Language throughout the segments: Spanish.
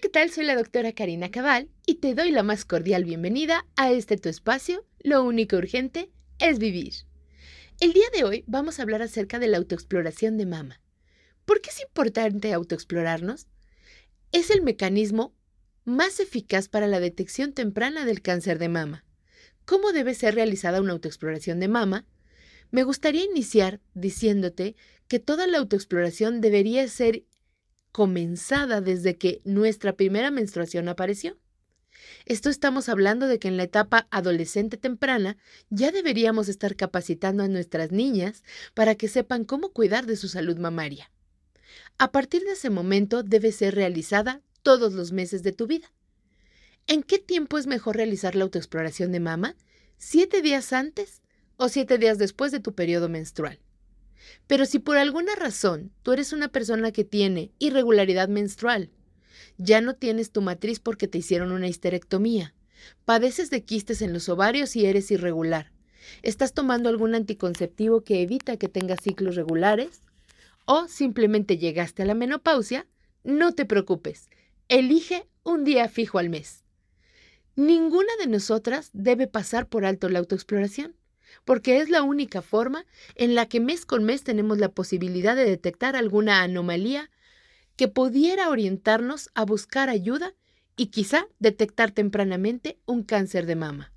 ¿qué tal? Soy la doctora Karina Cabal y te doy la más cordial bienvenida a este tu espacio. Lo único urgente es vivir. El día de hoy vamos a hablar acerca de la autoexploración de mama. ¿Por qué es importante autoexplorarnos? Es el mecanismo más eficaz para la detección temprana del cáncer de mama. ¿Cómo debe ser realizada una autoexploración de mama? Me gustaría iniciar diciéndote que toda la autoexploración debería ser comenzada desde que nuestra primera menstruación apareció. Esto estamos hablando de que en la etapa adolescente temprana ya deberíamos estar capacitando a nuestras niñas para que sepan cómo cuidar de su salud mamaria. A partir de ese momento debe ser realizada todos los meses de tu vida. ¿En qué tiempo es mejor realizar la autoexploración de mama? ¿Siete días antes o siete días después de tu periodo menstrual? Pero si por alguna razón tú eres una persona que tiene irregularidad menstrual, ya no tienes tu matriz porque te hicieron una histerectomía, padeces de quistes en los ovarios y eres irregular, estás tomando algún anticonceptivo que evita que tengas ciclos regulares, o simplemente llegaste a la menopausia, no te preocupes, elige un día fijo al mes. Ninguna de nosotras debe pasar por alto la autoexploración porque es la única forma en la que mes con mes tenemos la posibilidad de detectar alguna anomalía que pudiera orientarnos a buscar ayuda y quizá detectar tempranamente un cáncer de mama.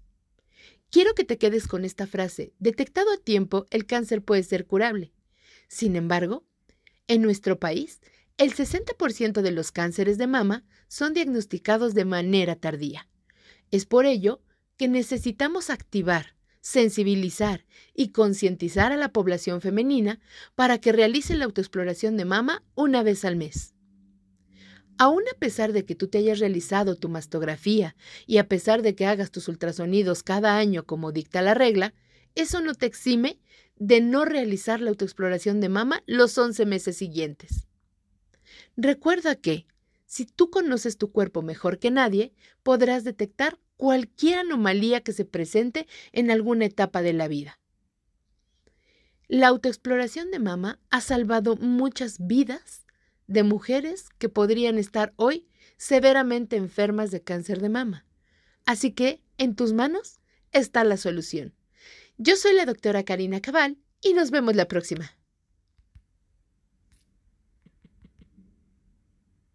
Quiero que te quedes con esta frase. Detectado a tiempo, el cáncer puede ser curable. Sin embargo, en nuestro país, el 60% de los cánceres de mama son diagnosticados de manera tardía. Es por ello que necesitamos activar sensibilizar y concientizar a la población femenina para que realice la autoexploración de mama una vez al mes. Aún a pesar de que tú te hayas realizado tu mastografía y a pesar de que hagas tus ultrasonidos cada año como dicta la regla, eso no te exime de no realizar la autoexploración de mama los 11 meses siguientes. Recuerda que, si tú conoces tu cuerpo mejor que nadie, podrás detectar cualquier anomalía que se presente en alguna etapa de la vida. La autoexploración de mama ha salvado muchas vidas de mujeres que podrían estar hoy severamente enfermas de cáncer de mama. Así que en tus manos está la solución. Yo soy la doctora Karina Cabal y nos vemos la próxima.